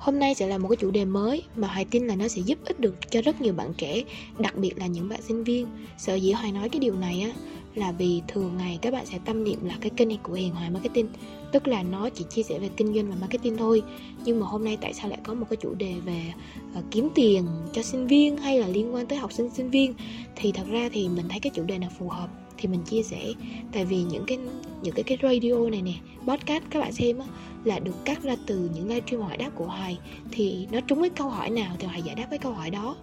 Hôm nay sẽ là một cái chủ đề mới mà Hoài tin là nó sẽ giúp ích được cho rất nhiều bạn trẻ, đặc biệt là những bạn sinh viên. Sở dĩ Hoài nói cái điều này á là vì thường ngày các bạn sẽ tâm niệm là cái kênh này của Hiền Hoài Marketing. Tức là nó chỉ chia sẻ về kinh doanh và marketing thôi. Nhưng mà hôm nay tại sao lại có một cái chủ đề về uh, kiếm tiền cho sinh viên hay là liên quan tới học sinh sinh viên? Thì thật ra thì mình thấy cái chủ đề này phù hợp thì mình chia sẻ. Tại vì những cái những cái cái radio này nè podcast các bạn xem á là được cắt ra từ những livestream hỏi đáp của hoài. Thì nó trúng với câu hỏi nào thì hoài giải đáp với câu hỏi đó.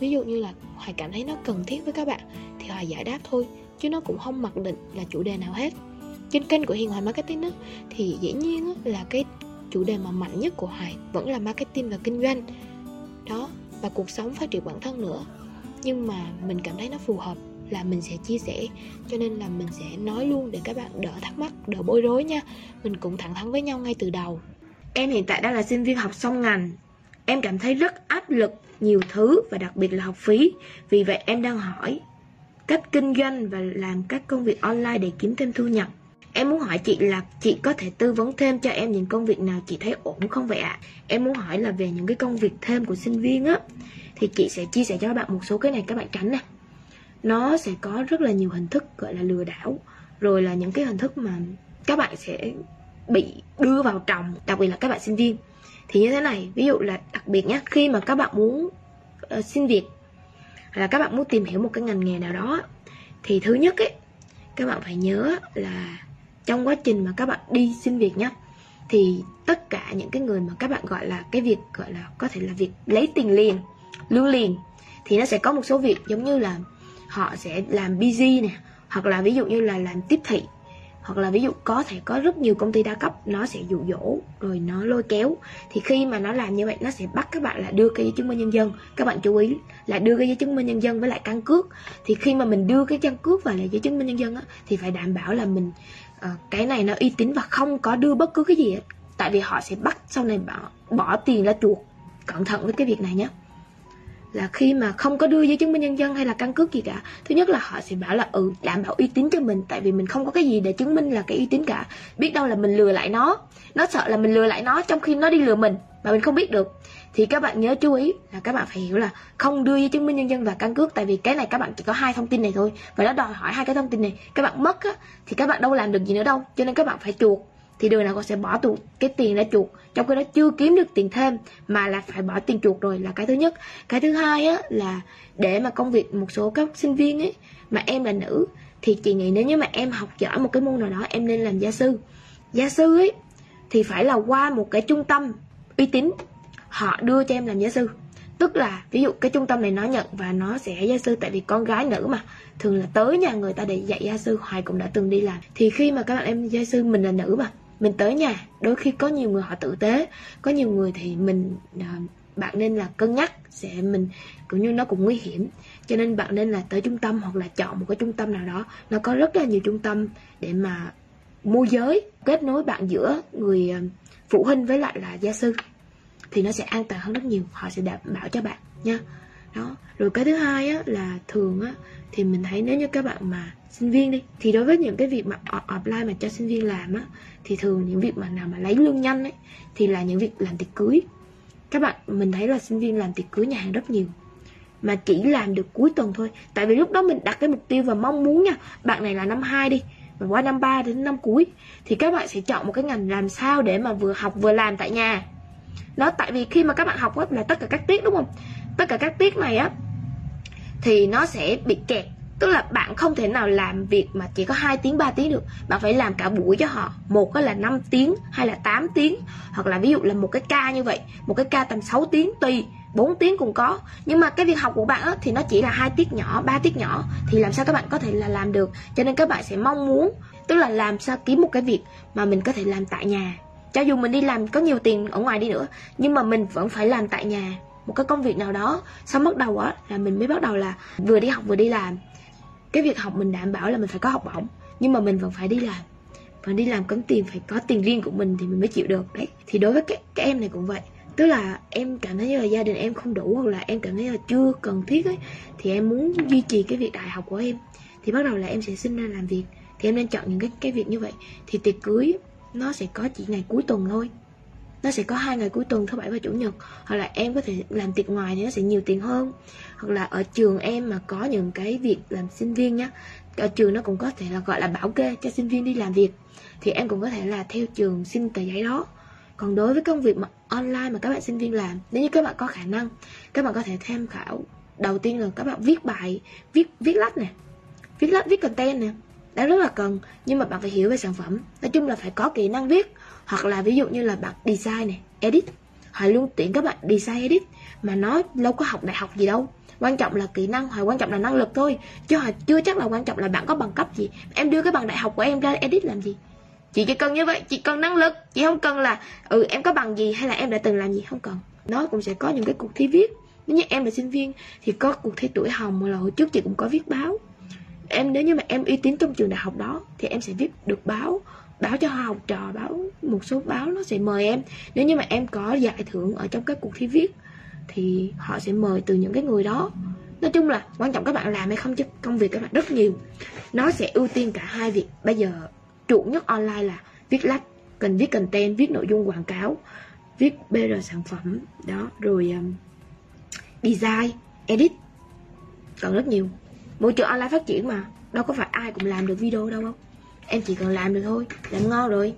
Ví dụ như là hoài cảm thấy nó cần thiết với các bạn thì hoài giải đáp thôi chứ nó cũng không mặc định là chủ đề nào hết. Trên kênh của hiền hoài marketing á thì dĩ nhiên á, là cái chủ đề mà mạnh nhất của hoài vẫn là marketing và kinh doanh. Đó và cuộc sống phát triển bản thân nữa. Nhưng mà mình cảm thấy nó phù hợp là mình sẽ chia sẻ. Cho nên là mình sẽ nói luôn để các bạn đỡ thắc mắc, đỡ bối rối nha. Mình cũng thẳng thắn với nhau ngay từ đầu. Em hiện tại đang là sinh viên học xong ngành. Em cảm thấy rất áp lực nhiều thứ và đặc biệt là học phí. Vì vậy em đang hỏi cách kinh doanh và làm các công việc online để kiếm thêm thu nhập. Em muốn hỏi chị là chị có thể tư vấn thêm cho em những công việc nào chị thấy ổn không vậy ạ? À? Em muốn hỏi là về những cái công việc thêm của sinh viên á, Thì chị sẽ chia sẻ cho các bạn một số cái này các bạn tránh này nó sẽ có rất là nhiều hình thức gọi là lừa đảo. Rồi là những cái hình thức mà các bạn sẽ bị đưa vào tròng đặc biệt là các bạn sinh viên. Thì như thế này ví dụ là đặc biệt nhé khi mà các bạn muốn uh, xin việc hay là các bạn muốn tìm hiểu một cái ngành nghề nào đó thì thứ nhất ấy các bạn phải nhớ là trong quá trình mà các bạn đi xin việc nhé thì tất cả những cái người mà các bạn gọi là cái việc gọi là có thể là việc lấy tiền liền lưu liền thì nó sẽ có một số việc giống như là họ sẽ làm busy nè hoặc là ví dụ như là làm tiếp thị hoặc là ví dụ có thể có rất nhiều công ty đa cấp nó sẽ dụ dỗ rồi nó lôi kéo. Thì khi mà nó làm như vậy nó sẽ bắt các bạn là đưa cái giấy chứng minh nhân dân. Các bạn chú ý là đưa cái giấy chứng minh nhân dân với lại căn cước. Thì khi mà mình đưa cái căn cước và lại giấy chứng minh nhân dân á, thì phải đảm bảo là mình uh, cái này nó uy tín và không có đưa bất cứ cái gì hết. Tại vì họ sẽ bắt sau này bỏ, bỏ tiền ra chuột cẩn thận với cái việc này nhé là khi mà không có đưa giấy chứng minh nhân dân hay là căn cước gì cả, thứ nhất là họ sẽ bảo là ừ đảm bảo uy tín cho mình, tại vì mình không có cái gì để chứng minh là cái uy tín cả. Biết đâu là mình lừa lại nó nó sợ là mình lừa lại nó trong khi nó đi lừa mình mà mình không biết được. Thì các bạn nhớ chú ý là các bạn phải hiểu là không đưa giấy chứng minh nhân dân và căn cước, tại vì cái này các bạn chỉ có hai thông tin này thôi. Và nó đòi hỏi hai cái thông tin này, các bạn mất á, thì các bạn đâu làm được gì nữa đâu, cho nên các bạn phải chuộc thì đường nào con sẽ bỏ tụ cái tiền ra chuột trong khi đó chưa kiếm được tiền thêm mà là phải bỏ tiền chuột rồi là cái thứ nhất. Cái thứ hai á, là để mà công việc một số các sinh viên ấy, mà em là nữ, thì chị nghĩ nếu như mà em học giỏi một cái môn nào đó, em nên làm gia sư. Gia sư ấy, thì phải là qua một cái trung tâm uy tín, họ đưa cho em làm gia sư. Tức là ví dụ cái trung tâm này nó nhận và nó sẽ gia sư, tại vì con gái nữ mà, thường là tới nhà người ta để dạy gia sư, hoài cũng đã từng đi làm. Thì khi mà các bạn em gia sư mình là nữ mà mình tới nhà, đôi khi có nhiều người họ tử tế, có nhiều người thì mình à, bạn nên là cân nhắc sẽ mình cũng như, nó cũng nguy hiểm. Cho nên bạn nên là tới trung tâm hoặc là chọn một cái trung tâm nào đó, nó có rất là nhiều trung tâm để mà môi giới, kết nối bạn giữa người à, phụ huynh với lại là gia sư, thì nó sẽ an toàn hơn rất nhiều, họ sẽ đảm bảo cho bạn nha đó. Rồi cái thứ hai á, là thường á, thì mình thấy nếu như các bạn mà sinh viên đi, thì đối với những cái việc mà offline mà cho sinh viên làm á, thì thường những việc mà nào mà lấy lương nhanh ấy, thì là những việc làm tiệc cưới. Các bạn, mình thấy là sinh viên làm tiệc cưới nhà hàng rất nhiều, mà chỉ làm được cuối tuần thôi. Tại vì lúc đó mình đặt cái mục tiêu và mong muốn nha, bạn này là năm 2 đi và qua năm 3 đến năm cuối, thì các bạn sẽ chọn một cái ngành làm sao để mà vừa học vừa làm tại nhà. Đó, tại vì khi mà các bạn học á, là tất cả các tiết, đúng không? Tất cả các tiết này á thì nó sẽ bị kẹt. Tức là bạn không thể nào làm việc mà chỉ có 2 tiếng 3 tiếng được. Bạn phải làm cả buổi cho họ. Một là 5 tiếng hay là 8 tiếng. Hoặc là ví dụ là một cái ca như vậy. Một cái ca tầm 6 tiếng tùy. 4 tiếng cũng có. Nhưng mà cái việc học của bạn á, thì nó chỉ là hai tiết nhỏ ba tiết nhỏ. Thì làm sao các bạn có thể là làm được? Cho nên các bạn sẽ mong muốn tức là làm sao kiếm một cái việc mà mình có thể làm tại nhà. Cho dù mình đi làm có nhiều tiền ở ngoài đi nữa nhưng mà mình vẫn phải làm tại nhà một cái công việc nào đó xong bắt đầu á là mình mới bắt đầu là vừa đi học vừa đi làm. Cái việc học mình đảm bảo là mình phải có học bổng nhưng mà mình vẫn phải đi làm. Và đi làm kiếm tiền phải có tiền riêng của mình thì mình mới chịu được. Đấy thì đối với các, các em này cũng vậy. Tức là em cảm thấy như là gia đình em không đủ hoặc là em cảm thấy là chưa cần thiết ấy thì em muốn duy trì cái việc đại học của em. Thì bắt đầu là em sẽ xin ra làm việc. Thì em nên chọn những cái cái việc như vậy. Thì tiệc cưới nó sẽ có chỉ ngày cuối tuần thôi nó sẽ có hai ngày cuối tuần thứ bảy và chủ nhật. Hoặc là em có thể làm tiệc ngoài thì nó sẽ nhiều tiền hơn. Hoặc là ở trường em mà có những cái việc làm sinh viên nhá, ở trường nó cũng có thể là gọi là bảo kê cho sinh viên đi làm việc. Thì em cũng có thể là theo trường xin tờ giấy đó. Còn đối với công việc mà online mà các bạn sinh viên làm, nếu như các bạn có khả năng, các bạn có thể tham khảo. Đầu tiên là các bạn viết bài, viết viết lách nè, viết lách, viết content nè. Đã rất là cần, nhưng mà bạn phải hiểu về sản phẩm. Nói chung là phải có kỹ năng viết hoặc là ví dụ như là bạn design này, edit. Họ luôn tuyển các bạn design, edit. Mà nó lâu có học đại học gì đâu. Quan trọng là kỹ năng, hoặc quan trọng là năng lực thôi. Chứ họ chưa chắc là quan trọng là bạn có bằng cấp gì. Em đưa cái bằng đại học của em ra edit làm gì? Chị chỉ cần như vậy chị cần năng lực. Chị không cần là ừ em có bằng gì hay là em đã từng làm gì. Không cần. Nó cũng sẽ có những cái cuộc thi viết. Nếu như em là sinh viên thì có cuộc thi tuổi hồng, mà là hồi trước chị cũng có viết báo. Em, nếu như mà em uy tín trong trường đại học đó thì em sẽ viết được báo báo cho học trò báo một số báo nó sẽ mời em. Nếu như mà em có giải thưởng ở trong các cuộc thi viết thì họ sẽ mời từ những cái người đó. Nói chung là quan trọng các bạn làm hay không chứ công việc các bạn rất nhiều. Nó sẽ ưu tiên cả hai việc. Bây giờ chủ nhất online là viết lách cần viết content viết nội dung quảng cáo viết br sản phẩm. Đó rồi um, design edit. Còn rất nhiều. Môi trường online phát triển mà đâu có phải ai cũng làm được video đâu không? Em chỉ cần làm được thôi làm ngon rồi.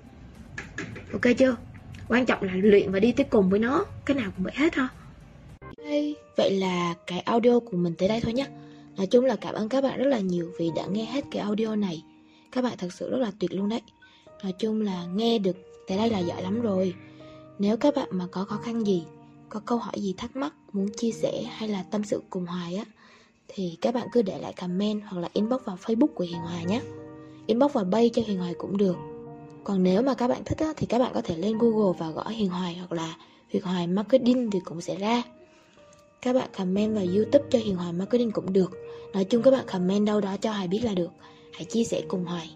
Ok chưa? Quan trọng là luyện và đi tới cùng với nó. Cái nào cũng vậy hết ha. Hey, vậy là cái audio của mình tới đây thôi nhé Nói chung là cảm ơn các bạn rất là nhiều vì đã nghe hết cái audio này. Các bạn thật sự rất là tuyệt luôn đấy. Nói chung là nghe được tới đây là giỏi lắm rồi. Nếu các bạn mà có khó khăn gì Có câu hỏi gì thắc mắc Muốn chia sẻ hay là tâm sự cùng Hoài á Thì các bạn cứ để lại comment Hoặc là inbox vào facebook của Hiền hòa nhé Inbox và bay cho Hiền Hoài cũng được. Còn nếu mà các bạn thích á, thì các bạn có thể lên Google và gõ Hiền Hoài Hoặc là Hiền Hoài Marketing thì cũng sẽ ra. Các bạn comment vào youtube cho Hiền Hoài Marketing cũng được. Nói chung các bạn comment đâu đó cho Hoài biết là được. Hãy chia sẻ cùng Hoài.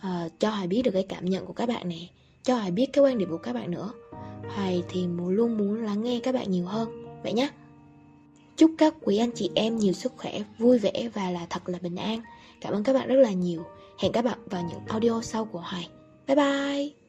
À, Cho Hoài biết được cái cảm nhận của các bạn này Cho Hoài biết cái quan điểm của các bạn nữa. Hoài thì luôn muốn lắng nghe các bạn nhiều hơn. Vậy nhé Chúc các quý anh chị em nhiều sức khỏe, vui vẻ và là thật là bình an. Cảm ơn các bạn rất là nhiều. Hẹn các bạn vào những audio sau của Hoài. Bye bye.